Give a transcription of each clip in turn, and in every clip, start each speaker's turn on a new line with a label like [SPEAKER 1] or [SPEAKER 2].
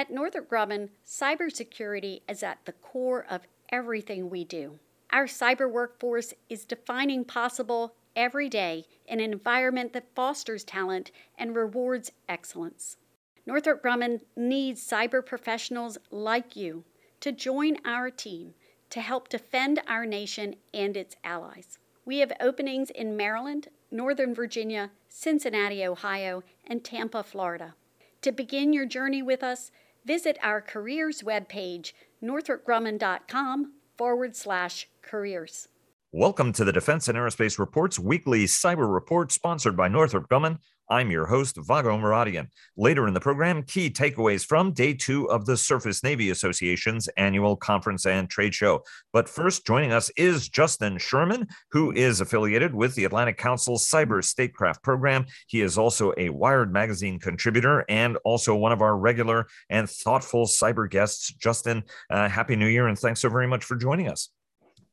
[SPEAKER 1] At Northrop Grumman, cybersecurity is at the core of everything we do. Our cyber workforce is defining possible every day in an environment that fosters talent and rewards excellence. Northrop Grumman needs cyber professionals like you to join our team to help defend our nation and its allies. We have openings in Maryland, Northern Virginia, Cincinnati, Ohio, and Tampa, Florida. To begin your journey with us, visit our careers webpage, northropgrumman.com forward slash careers.
[SPEAKER 2] Welcome to the Defense and Aerospace Reports weekly cyber report sponsored by Northrop Grumman. I'm your host, Vago Muradian. Later in the program, key takeaways from day two of the Surface Navy Association's annual conference and trade show. But first, joining us is Justin Sherman, who is affiliated with the Atlantic Council's Cyber Statecraft program. He is also a Wired Magazine contributor and also one of our regular and thoughtful cyber guests. Justin, uh, Happy New Year, and thanks so very much for joining us.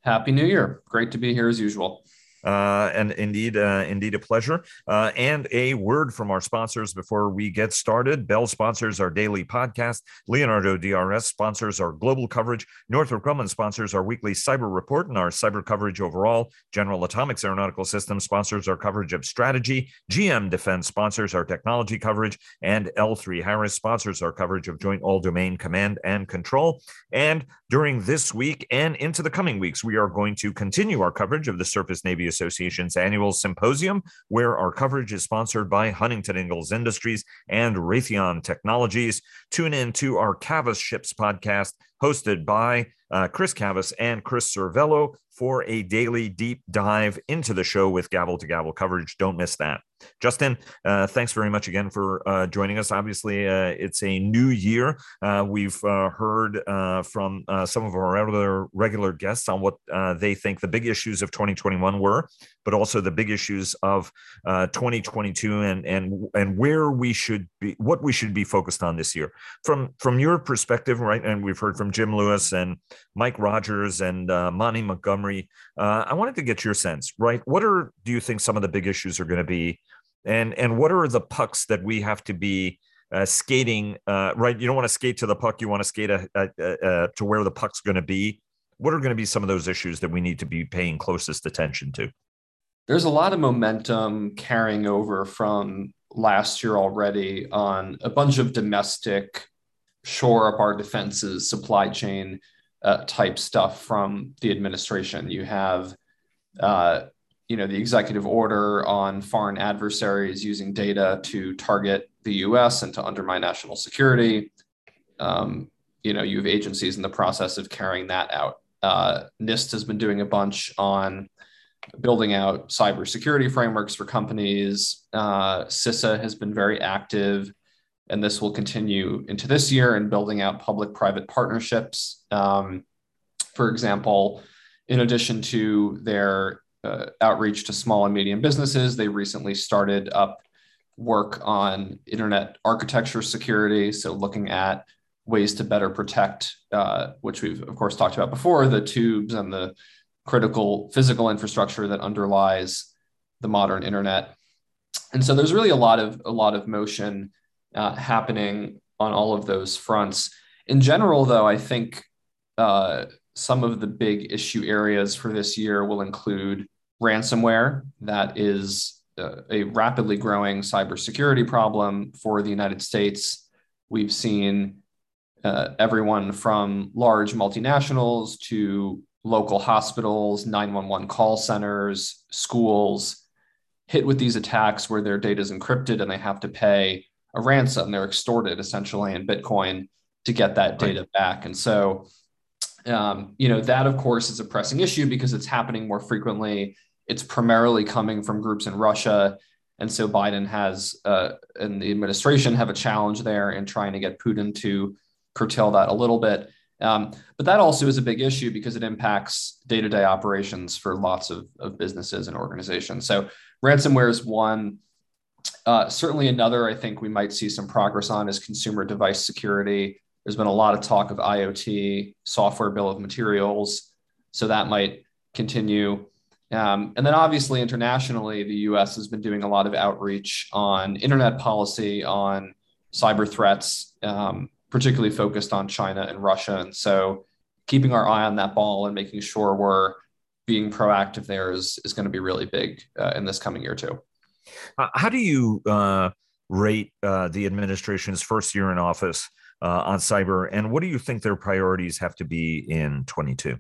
[SPEAKER 3] Happy New Year. Great to be here as usual.
[SPEAKER 2] Uh, and indeed, uh, indeed, a pleasure. Uh, and a word from our sponsors before we get started. Bell sponsors our daily podcast. Leonardo DRS sponsors our global coverage. Northrop Grumman sponsors our weekly cyber report and our cyber coverage overall. General Atomics Aeronautical Systems sponsors our coverage of strategy. GM Defense sponsors our technology coverage, and L3 Harris sponsors our coverage of Joint All Domain Command and Control. And during this week and into the coming weeks, we are going to continue our coverage of the Surface Navy Association's annual symposium, where our coverage is sponsored by Huntington Ingalls Industries and Raytheon Technologies. Tune in to our Cavas Ships podcast, hosted by uh, Chris Cavas and Chris Servello for a daily deep dive into the show with gavel to gavel coverage. Don't miss that. Justin, uh, thanks very much again for uh, joining us. Obviously, uh, it's a new year. Uh, we've uh, heard uh, from some of our other regular guests on what they think the big issues of 2021 were, but also the big issues of 2022 and and and where we should be, what we should be focused on this year. From from your perspective, right? And we've heard from Jim Lewis and Mike Rogers and Monty Montgomery. I wanted to get your sense, right? What are do you think some of the big issues are going to be? And and what are the pucks that we have to be uh, skating uh, right? You don't want to skate to the puck you want to skate a, a, a, to where the puck's going to be. What are going to be some of those issues that we need to be paying closest attention to?
[SPEAKER 3] There's a lot of momentum carrying over from last year already on a bunch of domestic shore up our defenses supply chain uh, type stuff from the administration. You have uh, you know, the executive order on foreign adversaries using data to target the U.S. and to undermine national security. Um, you know, you have agencies in the process of carrying that out. Uh, NIST has been doing a bunch on building out cybersecurity frameworks for companies. Uh, CISA has been very active, and this will continue into this year in building out public-private partnerships. Um, for example, in addition to their uh, outreach to small and medium businesses. They recently started up work on internet architecture security. So, looking at ways to better protect, uh, which we've, of course, talked about before the tubes and the critical physical infrastructure that underlies the modern internet. And so, there's really a lot of a lot of motion uh, happening on all of those fronts. In general, though, I think uh, some of the big issue areas for this year will include ransomware that is uh, a rapidly growing cybersecurity problem for the United States. We've seen uh, everyone from large multinationals to local hospitals, 911 call centers, schools hit with these attacks where their data is encrypted and they have to pay a ransom. They're extorted essentially in Bitcoin to get that data right. back. And so, um, you know, that of course is a pressing issue because it's happening more frequently it's primarily coming from groups in Russia. And so Biden has uh, and the administration have a challenge there in trying to get Putin to curtail that a little bit. Um, but that also is a big issue because it impacts day to day operations for lots of, of businesses and organizations. So ransomware is one. Uh, certainly, another I think we might see some progress on is consumer device security. There's been a lot of talk of IoT, software bill of materials. So that might continue. Um, and then obviously internationally, the US has been doing a lot of outreach on internet policy, on cyber threats. Um, particularly focused on China and Russia. And so keeping our eye on that ball and making sure we're being proactive there is, is going to be really big uh, in this coming year too.
[SPEAKER 2] How do you uh, rate uh, the administration's first year in office uh, on cyber, and what do you think their priorities have to be in 22?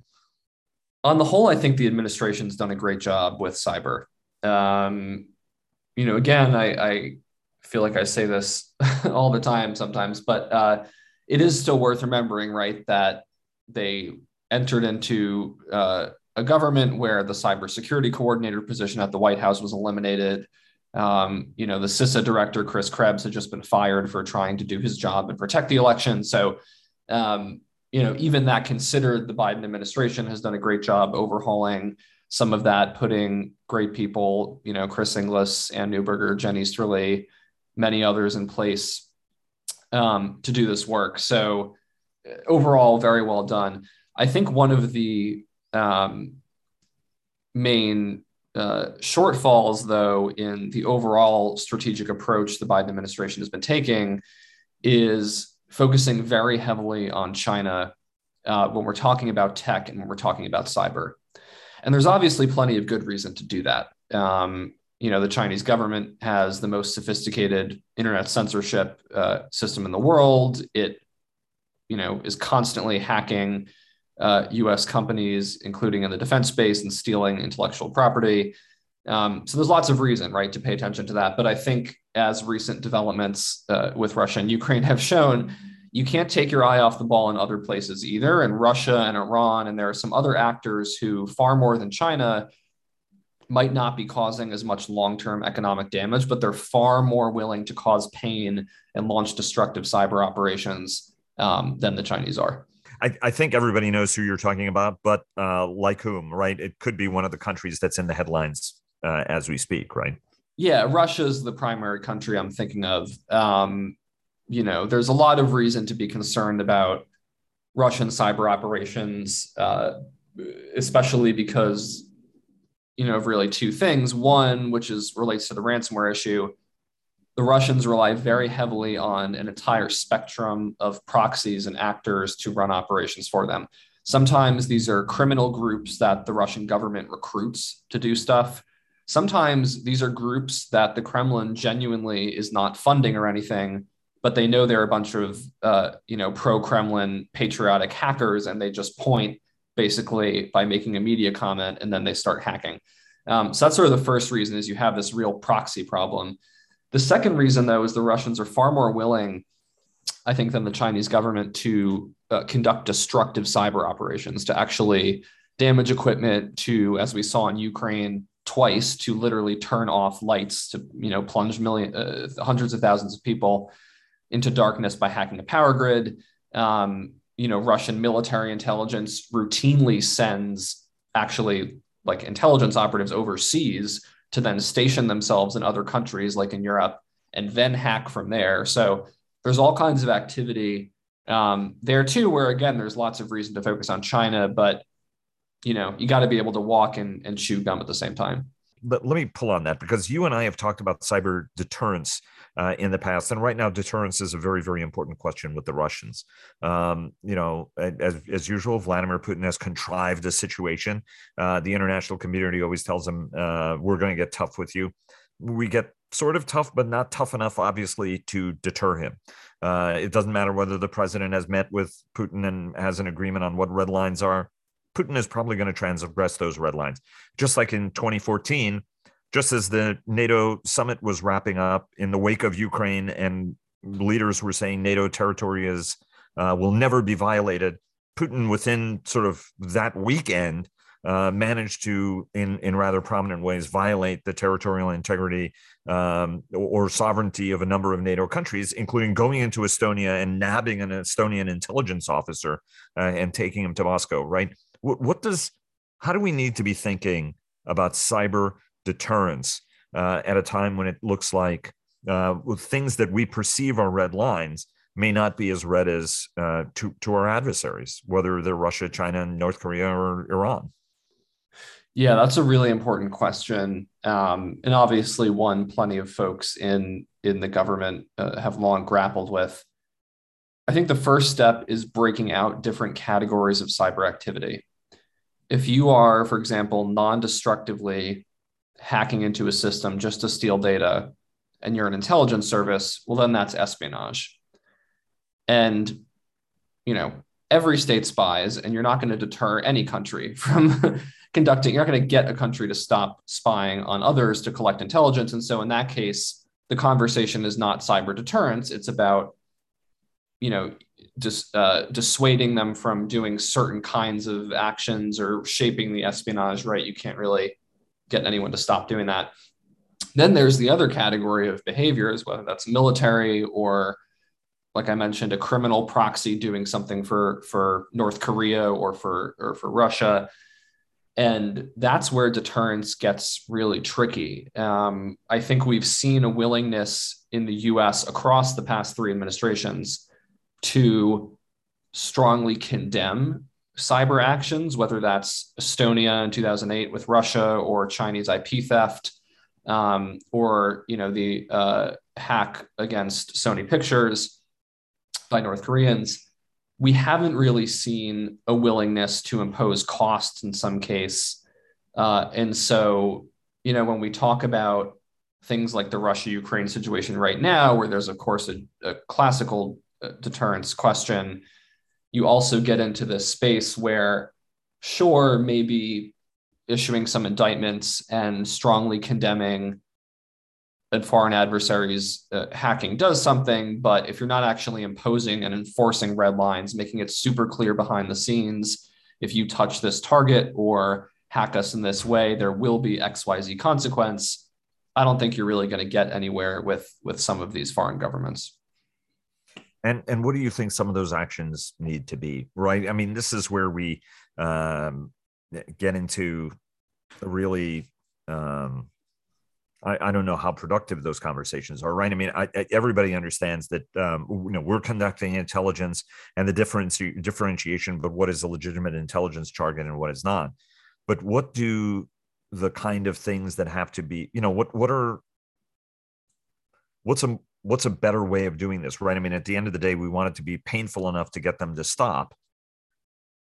[SPEAKER 3] On the whole, I think the administration's done a great job with cyber. Um, you know, again, I, I, feel like I say this all the time sometimes, but uh, it is still worth remembering, right, that they entered into uh, a government where the cybersecurity coordinator position at the White House was eliminated. Um, you know, the CISA director, Chris Krebs, had just been fired for trying to do his job and protect the election. So, um, you know, even that considered, the Biden administration has done a great job overhauling some of that, putting great people, you know, Chris Inglis, Anne Neuberger, Jenny Easterly, many others in place um, to do this work. So, overall, very well done. I think one of the um, main uh, shortfalls, though, in the overall strategic approach the Biden administration has been taking is focusing very heavily on China uh, when we're talking about tech and when we're talking about cyber. And there's obviously plenty of good reason to do that. Um, you know, the Chinese government has the most sophisticated internet censorship uh, system in the world. It, you know, is constantly hacking uh, US companies, including in the defense space and stealing intellectual property. Um, so there's lots of reason, right, to pay attention to that. But I think as recent developments uh, with Russia and Ukraine have shown, you can't take your eye off the ball in other places either. And Russia and Iran, and there are some other actors who, far more than China, might not be causing as much long term economic damage, but they're far more willing to cause pain and launch destructive cyber operations um, than the Chinese are.
[SPEAKER 2] I, I, think everybody knows who you're talking about, but uh, like whom, right? It could be one of the countries that's in the headlines uh, as we speak, right?
[SPEAKER 3] Yeah, Russia is the primary country I'm thinking of. Um, you know, there's a lot of reason to be concerned about Russian cyber operations, uh, especially because, you know, of really two things. One, which is relates to the ransomware issue, the Russians rely very heavily on an entire spectrum of proxies and actors to run operations for them. Sometimes these are criminal groups that the Russian government recruits to do stuff. Sometimes these are groups that the Kremlin genuinely is not funding or anything, but they know they're a bunch of uh, you know pro-Kremlin patriotic hackers, and they just point basically by making a media comment, and then they start hacking. Um, so that's sort of the first reason is you have this real proxy problem. The second reason, though, is the Russians are far more willing, I think, than the Chinese government to uh, conduct destructive cyber operations, to actually damage equipment, to, as we saw in Ukraine twice, to literally turn off lights, to you know plunge million, uh, hundreds of thousands of people into darkness by hacking a power grid. Um, you know, Russian military intelligence routinely sends actually like intelligence operatives overseas to then station themselves in other countries like in Europe and then hack from there. So there's all kinds of activity um, there too, where again, there's lots of reason to focus on China, but you know, you got to be able to walk and, and chew gum at the same time.
[SPEAKER 2] But let me pull on that because you and I have talked about cyber deterrence uh, in the past. And right now, deterrence is a very, very important question with the Russians. Um, you know, as, as usual, Vladimir Putin has contrived a situation. Uh, the international community always tells him, uh, we're going to get tough with you. We get sort of tough, but not tough enough, obviously, to deter him. Uh, it doesn't matter whether the president has met with Putin and has an agreement on what red lines are. Putin is probably going to transgress those red lines. Just like in 2014, just as the NATO summit was wrapping up in the wake of Ukraine and leaders were saying NATO territory is uh, will never be violated, Putin within sort of that weekend uh, managed to, in in rather prominent ways, violate the territorial integrity um, or sovereignty of a number of NATO countries, including going into Estonia and nabbing an Estonian intelligence officer uh, and taking him to Moscow. Right? What, what does? How do we need to be thinking about cyber? Deterrence uh, at a time when it looks like uh, things that we perceive are red lines may not be as red as uh, to, to our adversaries, whether they're Russia, China, North Korea, or Iran.
[SPEAKER 3] Yeah, that's a really important question, um, and obviously one plenty of folks in in the government uh, have long grappled with. I think the first step is breaking out different categories of cyber activity. If you are, for example, non destructively hacking into a system just to steal data and you're an intelligence service, well, then that's espionage. And, you know, every state spies, and you're not going to deter any country from conducting, you're not going to get a country to stop spying on others to collect intelligence. And so in that case, the conversation is not cyber deterrence, it's about, you know, just uh, dissuading them from doing certain kinds of actions or shaping the espionage right. You can't really get anyone to stop doing that. Then there's the other category of behaviors, whether that's military or, like I mentioned, a criminal proxy doing something for for North Korea or for or for Russia, and that's where deterrence gets really tricky. Um, I think we've seen a willingness in the U.S. across the past three administrations to strongly condemn cyber actions, whether that's Estonia in 2008 with Russia or Chinese IP theft, um, or you know the uh, hack against Sony Pictures by North Koreans. We haven't really seen a willingness to impose costs in some case, uh, and so you know when we talk about things like the Russia-Ukraine situation right now, where there's of course a, a classical uh, deterrence question you also get into this space where, sure, maybe issuing some indictments and strongly condemning that foreign adversaries uh, hacking does something, but if you're not actually imposing and enforcing red lines, making it super clear behind the scenes, if you touch this target or hack us in this way, there will be XYZ consequence. I don't think you're really going to get anywhere with with some of these foreign governments.
[SPEAKER 2] And and what do you think some of those actions need to be? Right. I mean, this is where we um, get into really. Um, I, I don't know how productive those conversations are, right? I mean, I, I, everybody understands that um, you know we're conducting intelligence and the difference differentiation, but what is a legitimate intelligence target and what is not. But what do the kind of things that have to be, you know, what what are what's a what's a better way of doing this right? I mean at the end of the day we want it to be painful enough to get them to stop.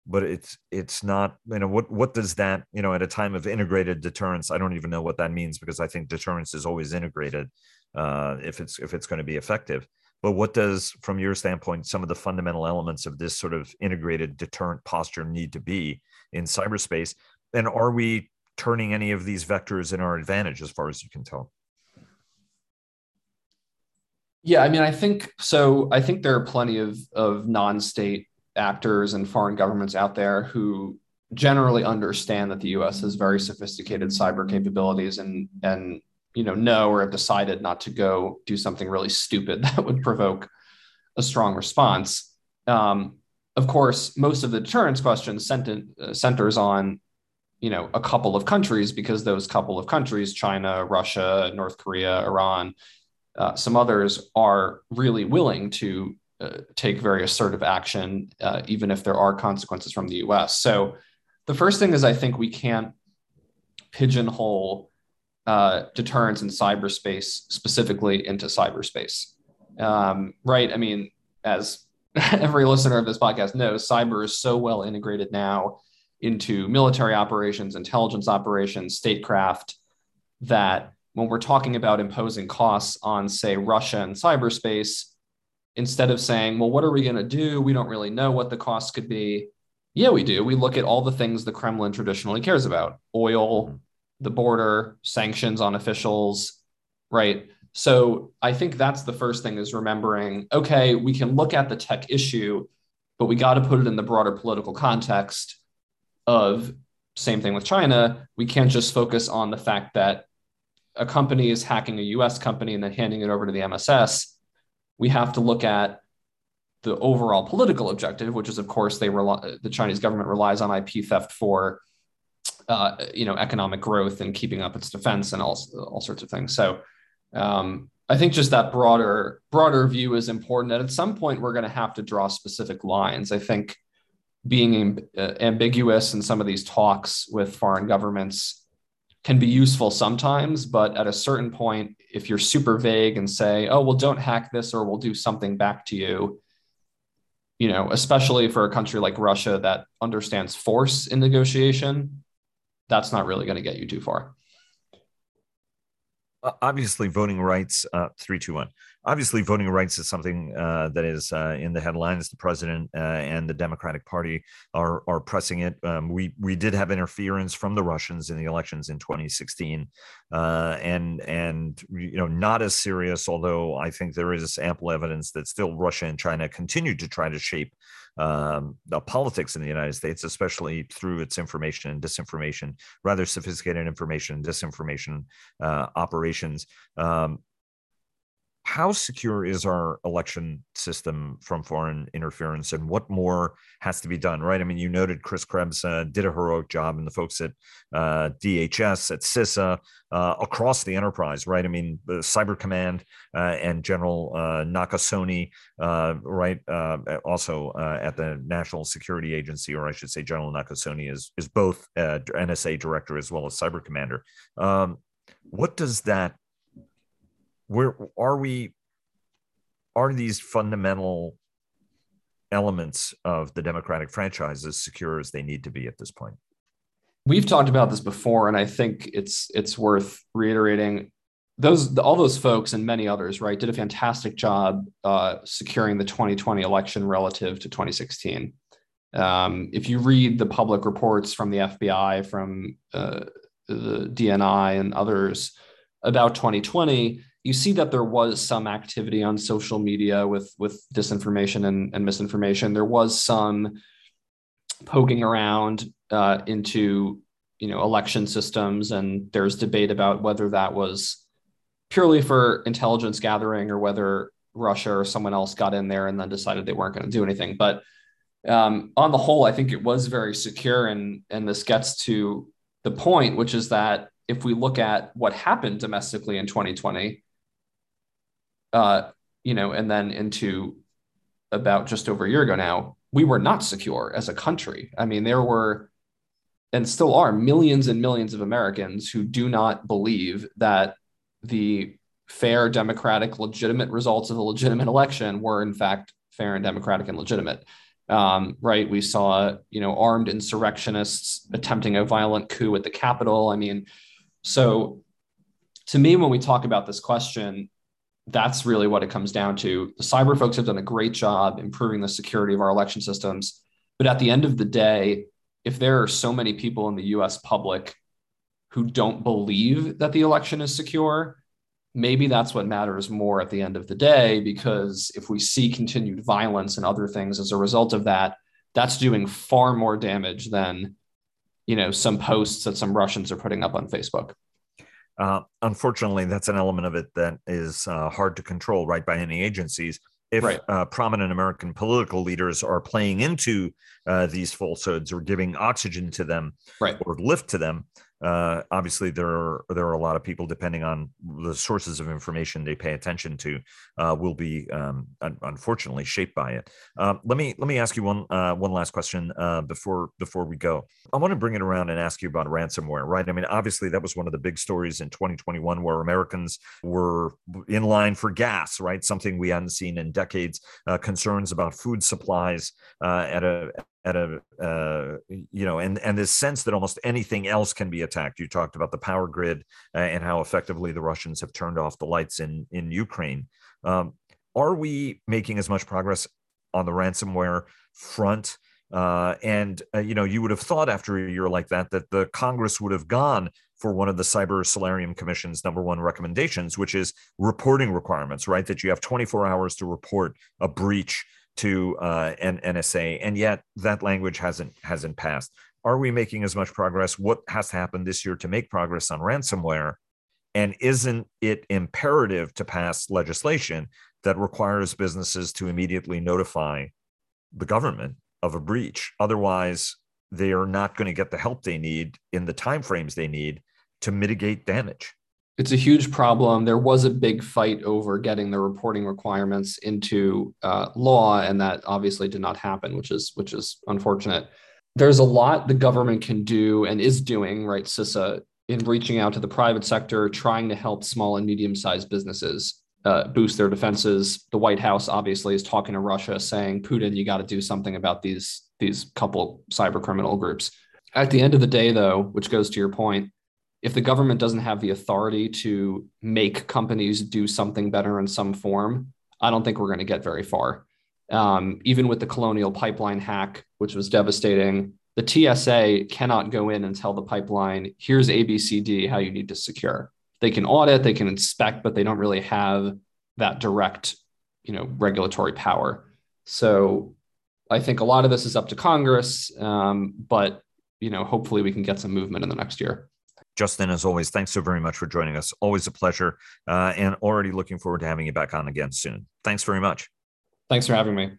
[SPEAKER 2] But it's it's not you know what what does that you know at a time of integrated deterrence i don't even know what that means because i think deterrence is always integrated uh, if it's if it's going to be effective. But what does from your standpoint some of the fundamental elements of this sort of integrated deterrent posture need to be in cyberspace? And are we turning any of these vectors in our advantage as far as you can tell
[SPEAKER 3] yeah, I mean, I think so. I think there are plenty of of non-state actors and foreign governments out there who generally understand that the U.S. has very sophisticated cyber capabilities and and you know know or have decided not to go do something really stupid that would provoke a strong response. Um, of course, most of the deterrence question uh, centers on you know a couple of countries because those couple of countries, China, Russia, North Korea, Iran, uh, some others are really willing to uh, take very assertive action, uh, even if there are consequences from the US. So, the first thing is I think we can't pigeonhole uh, deterrence in cyberspace specifically into cyberspace. Um, right? I mean, as every listener of this podcast knows, cyber is so well integrated now into military operations, intelligence operations, statecraft that when we're talking about imposing costs on, say, Russia and cyberspace, instead of saying, well, what are we going to do? We don't really know what the costs could be. Yeah, we do. We look at all the things the Kremlin traditionally cares about oil, mm-hmm. the border, sanctions on officials, right? So I think that's the first thing is remembering okay, we can look at the tech issue, but we got to put it in the broader political context of same thing with China. We can't just focus on the fact that a company is hacking a US company and then handing it over to the MSS, we have to look at the overall political objective, which is, of course, they rely, the Chinese government relies on IP theft for, uh, you know, economic growth and keeping up its defense and all, all sorts of things. So, um, I think just that broader broader view is important. And at some point, we're going to have to draw specific lines. I think being uh, ambiguous in some of these talks with foreign governments can be useful sometimes, but at a certain point, if you're super vague and say, oh, well, don't hack this or we'll do something back to you, you know, especially for a country like Russia that understands force in negotiation, that's not really going to get you too far.
[SPEAKER 2] Obviously, voting rights, uh, 321 obviously voting rights is something uh, that is uh, in the headlines. The president uh, and the Democratic Party are are pressing it. Um, we we did have interference from the Russians in the elections in 2016, uh, and and you know not as serious. Although I think there is ample evidence that still Russia and China continue to try to shape um, the politics in the United States, especially through its information and disinformation, rather sophisticated information and disinformation uh, operations. Um, how secure is our election system from foreign interference and what more has to be done right? I mean you noted chris krebs uh, did a heroic job and the folks at uh, dhs at cisa uh, across the enterprise right? I mean cyber command uh, and general uh, nakasone uh, right also at the national security agency or i should say general nakasone is, is both nsa director as well as cyber commander. Um, what does that where are we are these fundamental elements of the democratic franchise as secure as they need to be at this point?
[SPEAKER 3] We've talked about this before and i think it's it's worth reiterating. Those all those folks and many others right did a fantastic job uh, securing the 2020 election relative to 2016 um, if you read the public reports from the fbi from uh, the dni and others about 2020 you see that there was some activity on social media with with disinformation and, and misinformation. There was some poking around uh, into you know election systems, and there's debate about whether that was purely for intelligence gathering or whether Russia or someone else got in there and then decided they weren't going to do anything. But um, on the whole, I think it was very secure, and and this gets to the point, which is that if we look at what happened domestically in 2020, uh, you know, and then into about just over a year ago now, we were not secure as a country. I mean, there were and still are millions and millions of Americans who do not believe that the fair, democratic, legitimate results of a legitimate election were in fact fair and democratic and legitimate. Um, right? We saw, you know, armed insurrectionists attempting a violent coup at the Capitol. I mean, so to me, when we talk about this question, that's really what it comes down to. The cyber folks have done a great job improving the security of our election systems. But at the end of the day, if there are so many people in the US public who don't believe that the election is secure, maybe that's what matters more at the end of the day. Because if we see continued violence and other things as a result of that, that's doing far more damage than you know some posts that some Russians are putting up on Facebook.
[SPEAKER 2] Uh, unfortunately, that's an element of it that is uh, hard to control, right, by any agencies. If right. uh, prominent American political leaders are playing into uh, these falsehoods or giving oxygen to them
[SPEAKER 3] right.
[SPEAKER 2] or lift to them, uh, obviously there are there are a lot of people depending on the sources of information they pay attention to uh, will be um, un- unfortunately shaped by it. Uh, let me let me ask you one uh, one last question uh, before before we go. I want to bring it around and ask you about ransomware. Right? I mean, obviously that was one of the big stories in 2021 where Americans were in line for gas. Right? Something we hadn't seen in decades. Uh, concerns about food supplies at a at a uh, you know and and this sense that almost anything else can be attacked. You talked about the power grid uh, and how effectively the russians have turned off the lights in in ukraine. Um, are we making as much progress on the ransomware front? Uh, and uh, you know you would have thought after a year like that that the congress would have gone for one of the cyber solarium commission's number one recommendations which is reporting requirements right? That you have 24 hours to report a breach to uh, an NSA, and yet that language hasn't hasn't passed. Are we making as much progress? What has to happen this year to make progress on ransomware? And isn't it imperative to pass legislation that requires businesses to immediately notify the government of a breach? Otherwise, they are not going to get the help they need in the timeframes they need to mitigate damage
[SPEAKER 3] it's a huge problem. There was a big fight over getting the reporting requirements into uh, law, and that obviously did not happen, which is which is unfortunate. There's a lot the government can do and is doing, right, CISA, in reaching out to the private sector, trying to help small and medium-sized businesses. uh, boost their defenses. The White House obviously is talking to Russia, saying, "Putin, you got to do something about these these couple cyber criminal groups." At the end of the day, though, which goes to your point, if the government doesn't have the authority to make companies do something better in some form, I don't think we're going to get very far. Um, even with the Colonial Pipeline hack, which was devastating, the TSA cannot go in and tell the pipeline, here's ABCD, how you need to secure. They can audit, they can inspect, but they don't really have that direct, you know, regulatory power. So I think a lot of this is up to Congress, um, but you know, hopefully we can get some movement in the next year.
[SPEAKER 2] Justin, as always, thanks so very much for joining us. Always a pleasure, uh, and already looking forward to having you back on again soon. Thanks very much.
[SPEAKER 3] Thanks for having me.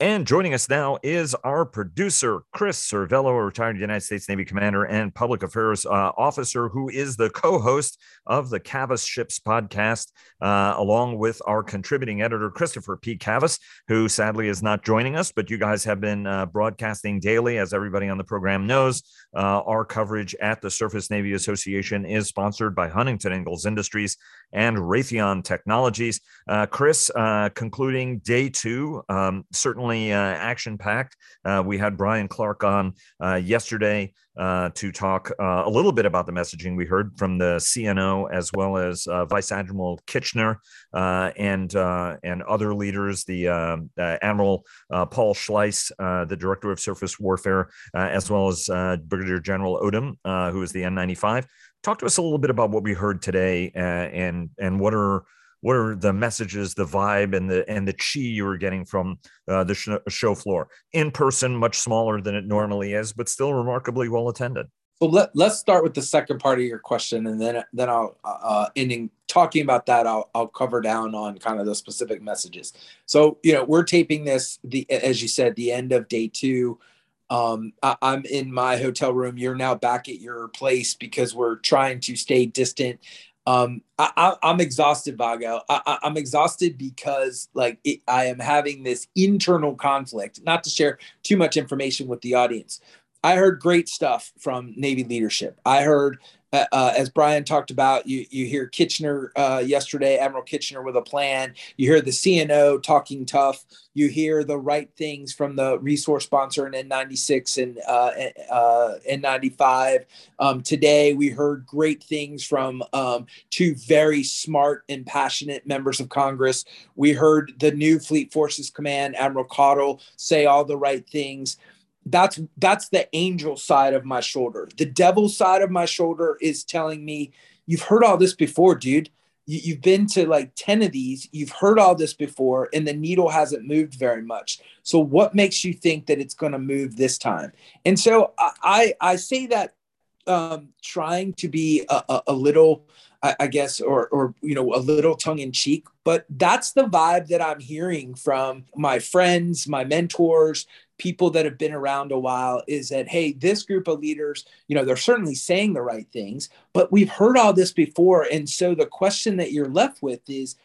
[SPEAKER 2] And joining us now is our producer, Chris Servello, a retired United States Navy commander and public affairs uh, officer, who is the co host of the Cavas Ships podcast, uh, along with our contributing editor, Christopher P. Cavas, who sadly is not joining us, but you guys have been uh, broadcasting daily, as everybody on the program knows. Uh, our coverage at the Surface Navy Association is sponsored by Huntington Ingalls Industries and Raytheon Technologies. Uh, Chris, uh, concluding day two, um, certainly uh, action packed. Uh, we had Brian Clark on uh, yesterday uh, to talk uh, a little bit about the messaging we heard from the CNO as well as uh, Vice Admiral Kitchener and and other leaders, the um, Admiral Paul Schlise, the Director of Surface Warfare, as well as Brigadier General Odom, who is the N95 talk to us a little bit about what we heard today uh, and and what are what are the messages the vibe and the and the chi you were getting from uh, the sh- show floor in person much smaller than it normally is but still remarkably well attended
[SPEAKER 4] so let, let's start with the second part of your question and then then i'll uh, ending talking about that I'll, I'll cover down on kind of the specific messages so you know we're taping this the as you said the end of day two um, I, am in my hotel room. You're now back at your place because we're trying to stay distant. Um, I, am exhausted, Vago. I, am exhausted because like it, I am having this internal conflict. Not to share too much information with the audience. I heard great stuff from Navy leadership. I heard uh, uh, as Brian talked about, you you hear Kitchener uh, yesterday, Admiral Kitchener with a plan. You hear the CNO talking tough. You hear the right things from the resource sponsor in N96 and uh, uh, N95. Um, today, we heard great things from um, two very smart and passionate members of Congress. We heard the new Fleet Forces Command, Admiral Caudle, say all the right things that's that's the angel side of my shoulder. The devil side of my shoulder is telling me you've heard all this before dude. You, you've been to like 10 of these. You've heard all this before and the needle hasn't moved very much. So what makes you think that it's going to move this time? And so i i, I say that um, trying to be a, a, a little I, I guess, or or you know, a little tongue in cheek. But that's the vibe that I'm hearing from my friends, my mentors, people that have been around a while. Is that hey, this group of leaders, you know, they're certainly saying the right things, but we've heard all this before, and so the question that you're left with is.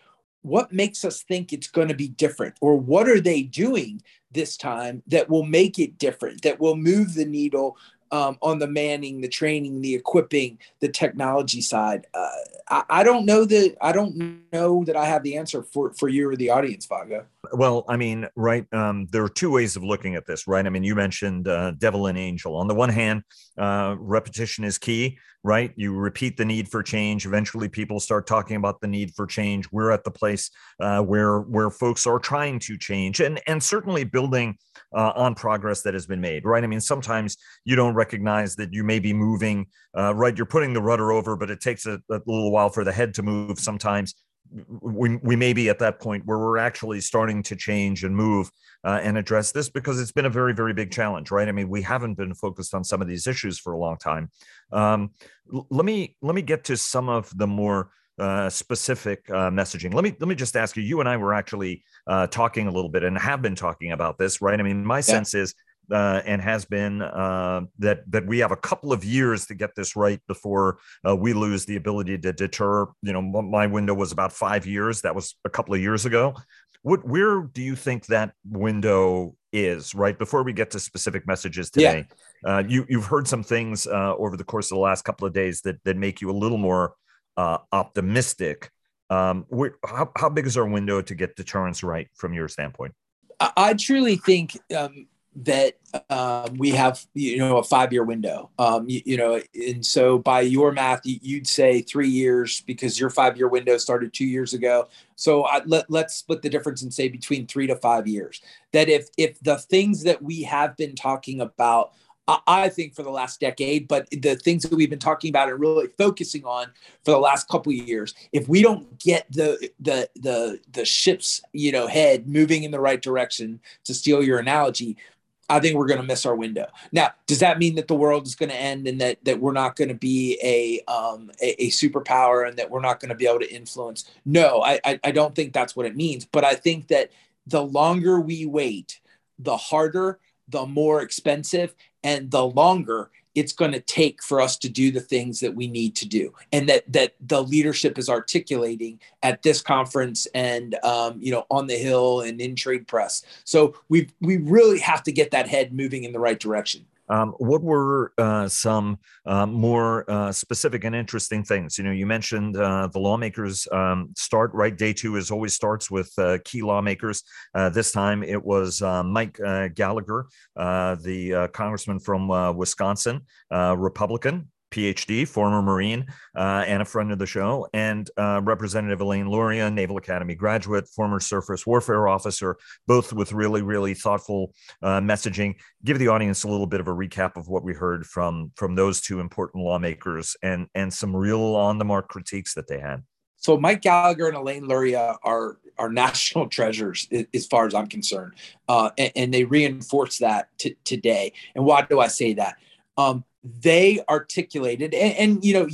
[SPEAKER 4] What makes us think it's going to be different? Or what are they doing this time that will make it different, that will move the needle um, on the manning, the training, the equipping, the technology side. Uh, I, I, don't know that I don't know that I have the answer for for you or the audience, Vago.
[SPEAKER 2] Well, I mean, right. Um, there are two ways of looking at this, right? I mean, you mentioned uh, devil and angel. On the one hand, uh, repetition is key, right? You repeat the need for change. Eventually, people start talking about the need for change. We're at the place uh, where where folks are trying to change, and and certainly building uh, on progress that has been made, right? I mean, sometimes you don't recognize that you may be moving, uh, right? You're putting the rudder over, but it takes a, a little while for the head to move sometimes we, we may be at that point where we're actually starting to change and move uh, and address this because it's been a very very big challenge right? I mean we haven't been focused on some of these issues for a long time. Um, l- let me let me get to some of the more uh, specific uh, messaging. Let me let me just ask you you and i were actually uh, talking a little bit and have been talking about this right? I mean my yeah. sense is uh, and has been uh, that that we have a couple of years to get this right before uh, we lose the ability to deter. You know, my window was about five years. That was a couple of years ago. What where do you think that window is? Right before we get to specific messages today, yeah. Uh, you you've heard some things uh, over the course of the last couple of days that that make you a little more uh, optimistic Um, how, how big is our window to get deterrence right from your standpoint?
[SPEAKER 4] I, I truly think um, that um, we have you know a five year window. Um, you, you, know and so by your math you'd say three years because your five year window started two years ago. So I, let, let's split the difference and say between three to five years. That if if the things that we have been talking about I think for the last decade, but the things that we've been talking about and really focusing on for the last couple of years, if we don't get the the the the ship's you know head moving in the right direction, to steal your analogy, I think we're going to miss our window. Now, does that mean that the world is going to end and that that we're not going to be a um, a, a, superpower and that we're not going to be able to influence? No, I, I I don't think that's what it means. But I think that the longer we wait, the harder, the more expensive, and the longer it's going to take for us to do the things that we need to do. And that that the leadership is articulating at this conference and um, you know on the hill and in trade press. So we we really have to get that head moving in the right direction
[SPEAKER 2] um, what were uh, some uh, more uh, specific and interesting things? You know, you mentioned uh, the lawmakers um, start right. Day two is always starts with uh, key lawmakers. Uh, this time it was Mike Gallagher, the congressman from Wisconsin, Republican, PhD, former Marine, uh, and a friend of the show, and uh, Representative Elaine Luria, Naval Academy graduate, former surface warfare officer, both with really, really thoughtful uh, messaging. Give the audience a little bit of a recap of what we heard from from those two important lawmakers and and some real on the mark critiques that they had.
[SPEAKER 4] So Mike Gallagher and Elaine Luria are are national treasures as far as I'm concerned, uh, and, and, they reinforce that t- today. And why do I say that? Um, they articulated and, and, you know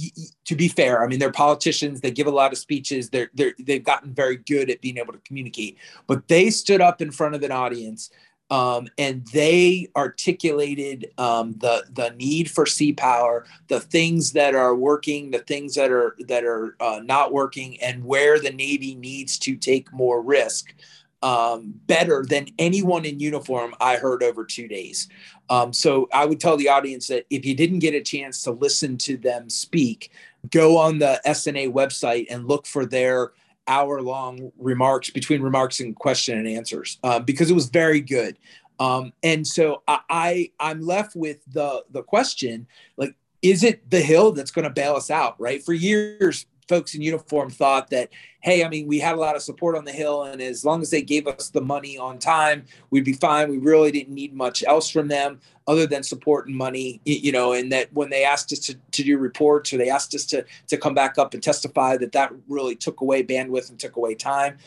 [SPEAKER 4] to be fair i mean they're politicians they give a lot of speeches they're, they're they've gotten very good at being able to communicate but they stood up in front of an audience um, and they articulated um, the the need for sea power, the things that are working, the things that are that are uh, not working, and where the Navy needs to take more risk um, better than anyone in uniform I heard over two days. Um, so I would tell the audience that if you didn't get a chance to listen to them speak, go on the SNA website and look for their hour long remarks between remarks and question and answers uh, because it was very good. Um, and so I, I I'm left with the the question like is it the hill that's going to bail us out right for years folks in uniform thought that, hey, I mean, we had a lot of support on the Hill, and as long as they gave us the money on time, we'd be fine. We really didn't need much else from them other than support and money, you know, and that when they asked us to, to do reports or they asked us to, to come back up and testify, that that really took away bandwidth and took away time.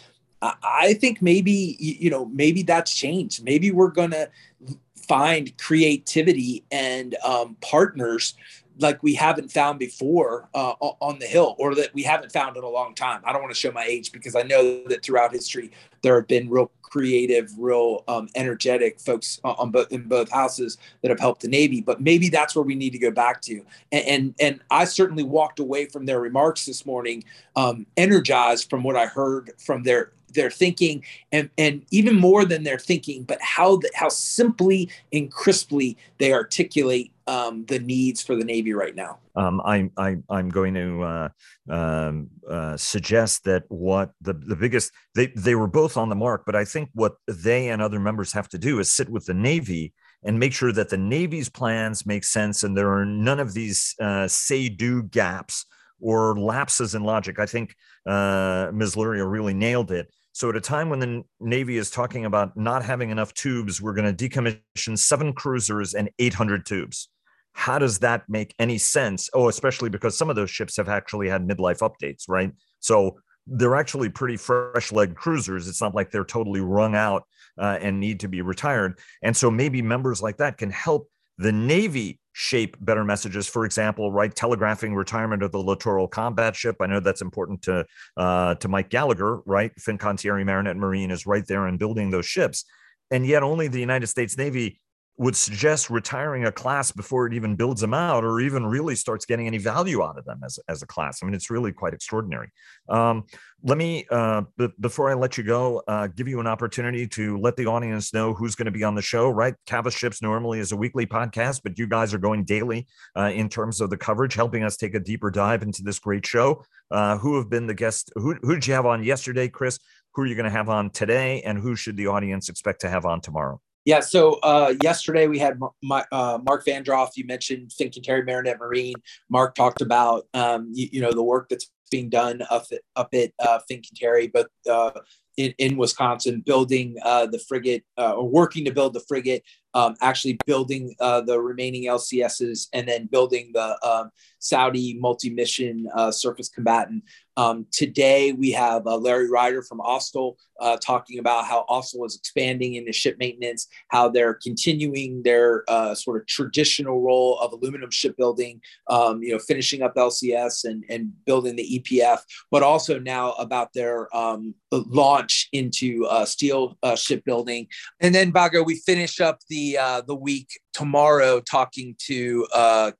[SPEAKER 4] I think maybe, you know, maybe that's changed. Maybe we're going to find creativity and um, partners like we haven't found before uh, on the hill or that we haven't found in a long time. I don't want to show my age because I know that throughout history there have been real creative, real um, energetic folks on both in both houses that have helped the Navy. But maybe that's where we need to go back to. And and, and I certainly walked away from their remarks this morning, um, energized from what I heard from their their thinking and and even more than their thinking but how the, how simply and crisply they articulate um, the needs for the Navy right now.
[SPEAKER 2] Um, I, I, I'm going to uh, um, uh, suggest that what the, the biggest, they, they were both on the mark, but I think what they and other members have to do is sit with the Navy and make sure that the Navy's plans make sense and there are none of these uh, say do gaps or lapses in logic. I think uh, Ms. Luria really nailed it. So, at a time when the Navy is talking about not having enough tubes, we're going to decommission seven cruisers and 800 tubes. How does that make any sense? Oh, especially because some of those ships have actually had midlife updates, right? So, they're actually pretty fresh leg cruisers. It's not like they're totally wrung out uh, and need to be retired. And so, maybe members like that can help the Navy shape better messages. For example, right, telegraphing retirement of the littoral combat ship. I know that's important to uh, to Mike Gallagher, right? Fincantieri Marinette Marine is right there in building those ships, and yet only the United States Navy would suggest retiring a class before it even builds them out or even really starts getting any value out of them as, as a class. I mean, it's really quite extraordinary. Um, let me, uh, b- before I let you go, uh, give you an opportunity to let the audience know who's going to be on the show, right? Cavas Ships normally is a weekly podcast, but you guys are going daily uh, in terms of the coverage, helping us take a deeper dive into this great show. Uh, who have been the guests? Who, who did you have on yesterday, Chris? Who are you going to have on today? And who should the audience expect to have on tomorrow?
[SPEAKER 4] Yeah. So uh, yesterday we had my, uh, Mark Vandroff. You mentioned Fincantieri Marinette Marine. Mark talked about um, you, you, know the work that's being done up at, up at uh, Fincantieri, but uh, in, in Wisconsin, building uh, the frigate uh, or working to build the frigate, um, actually building the remaining LCSs, and then building the um, Saudi multi-mission surface combatant. Um, today, we have uh, Larry Ryder from Austal uh, talking about how Austal is expanding into ship maintenance, how they're continuing their uh, sort of traditional role of aluminum shipbuilding, um, you know, finishing up LCS and, and building the EPF, but also now about their um, launch into uh, steel uh, shipbuilding. And then, Vago, we finish up the the week tomorrow talking to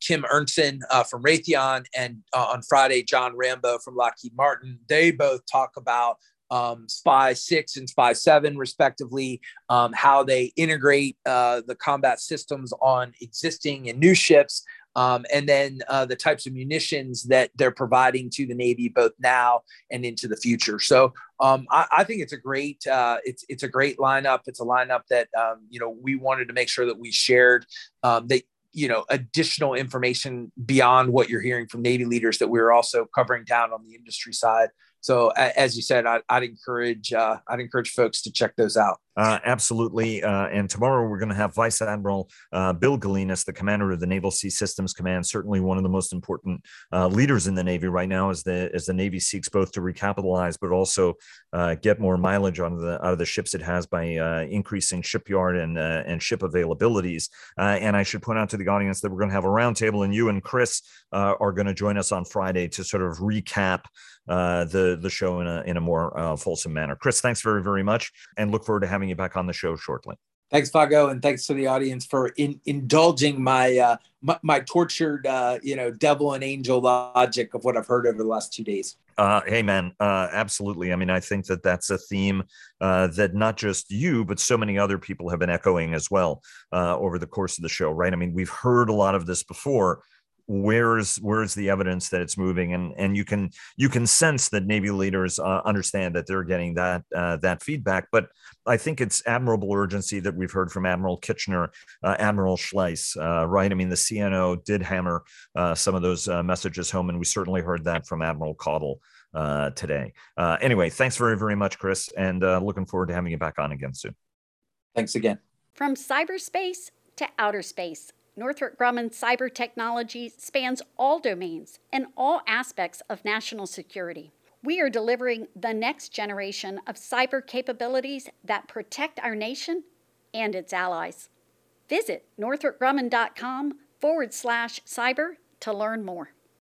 [SPEAKER 4] Kim Ernzen from Raytheon, and uh, on Friday, John Rambeau from Lockheed Martin. They both talk about um, SPY 6 and SPY 7, respectively, um, how they integrate uh, the combat systems on existing and new ships, um, and then uh, the types of munitions that they're providing to the Navy both now and into the future. So um, I, I, think it's a great uh, it's it's a great lineup. It's a lineup that um, you know we wanted to make sure that we shared um, that you know additional information beyond what you're hearing from navy leaders that we're also covering down on the industry side so as you said, I, would encourage uh, I'd encourage folks to check those out.
[SPEAKER 2] Uh, absolutely. Uh, and tomorrow we're going to have Vice Admiral uh, Bill Galinis, the commander of the Naval Sea Systems Command, certainly one of the most important uh, leaders in the Navy right now, as the as the Navy seeks both to recapitalize but also uh, get more mileage out of the out of the ships it has by increasing shipyard and and ship availabilities. and I should point out to the audience that we're going to have a roundtable, and you and Chris are going to join us on Friday to sort of recap uh, the the show in a in a more uh, fulsome manner. Chris, thanks very very much, and look forward to having you back on the show shortly.
[SPEAKER 4] Thanks, Vago, and thanks to the audience for in, indulging my, uh, my, my tortured, uh, you know, devil and angel logic of what I've heard over the last two days.
[SPEAKER 2] Uh, hey, man, uh, absolutely. I mean, I think that that's a theme uh, that not just you, but so many other people have been echoing as well uh, over the course of the show, right? I mean, we've heard a lot of this before, where's where's the evidence that it's moving? And and you can you can sense that navy leaders uh, understand that they're getting that uh, that feedback. But i think it's admirable urgency that we've heard from admiral kitchener uh, admiral Schlise uh, right? I mean the cno did hammer uh, some of those uh, messages home and we certainly heard that from admiral caudle today. Anyway thanks very very much chris and looking forward to having you back on again soon.
[SPEAKER 4] Thanks again.
[SPEAKER 1] From cyberspace to outer space Northrop Grumman cyber technology spans all domains and all aspects of national security. We are delivering the next generation of cyber capabilities that protect our nation and its allies. Visit northropgrumman.com forward slash cyber to learn more.